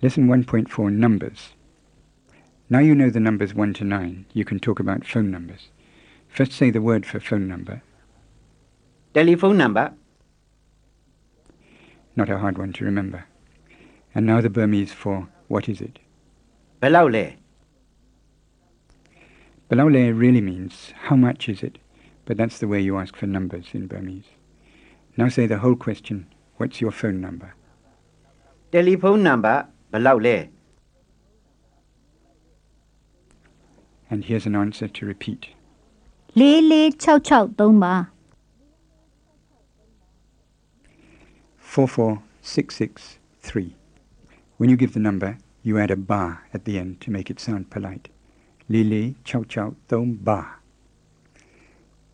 Lesson 1.4 Numbers. Now you know the numbers 1 to 9, you can talk about phone numbers. First say the word for phone number. Telephone number. Not a hard one to remember. And now the Burmese for what is it? Balaule. Balaule really means how much is it, but that's the way you ask for numbers in Burmese. Now say the whole question, what's your phone number? Telephone number ဘယ်လောက်လဲ And here's an answer to repeat. 44663ပါ 44663. When you give the number, you add a ba at the end to make it sound polite. Lili chow chow thom ba.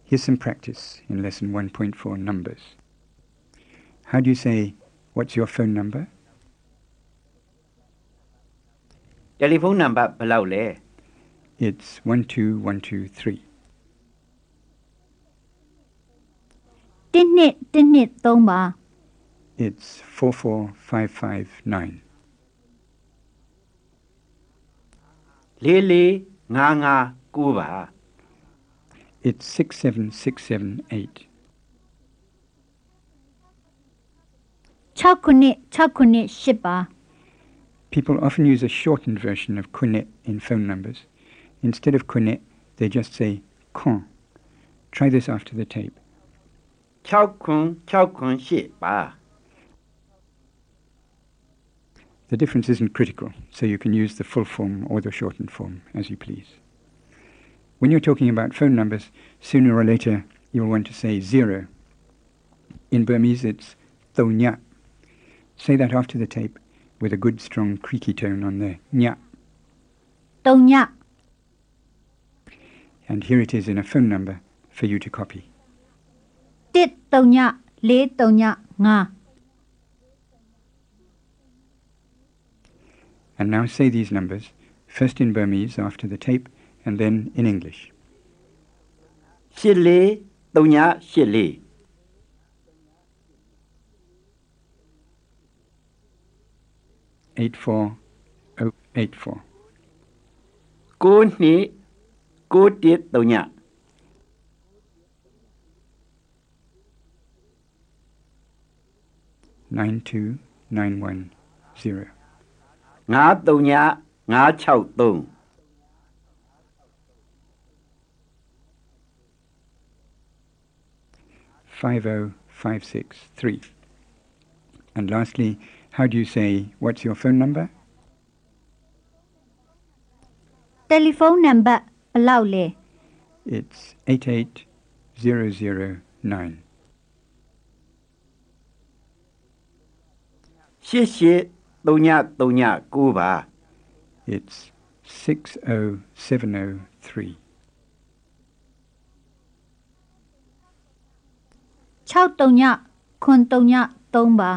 Here's some practice in lesson 1.4 numbers. How do you say, what's your phone number? တယ်လီဖုန်းနံပါတ်ဘယ်လောက်လဲ It's 12123. 1213ပါ It's 44559. လေးလေးငါးငါးကိုးပါ It's 67678. 6968ပါ People often use a shortened version of Kune in phone numbers. Instead of Kune, they just say Kon. Try this after the tape. Ba. The difference isn't critical, so you can use the full form or the shortened form as you please. When you're talking about phone numbers, sooner or later you'll want to say zero. In Burmese, it's thonya. Say that after the tape with a good strong creaky tone on the nya. 3ည And here it is in a phone number for you to copy. 1 3ည4 3ည5 And now say these numbers, first in Burmese after the tape, and then in English. 8လေး3ည8လေး 84084. Good. Nine two nine one zero. Ngã tàu nhã, ngã. Five oh five six three. And lastly, how do you say, what's your phone number? တယ်လီဖုန်းနံပါတ်ဘယ်လောက်လဲ It's 88009. 88 3ည3ည9ပါ It's 60703. 6 3ညခွန်3ည3ပါ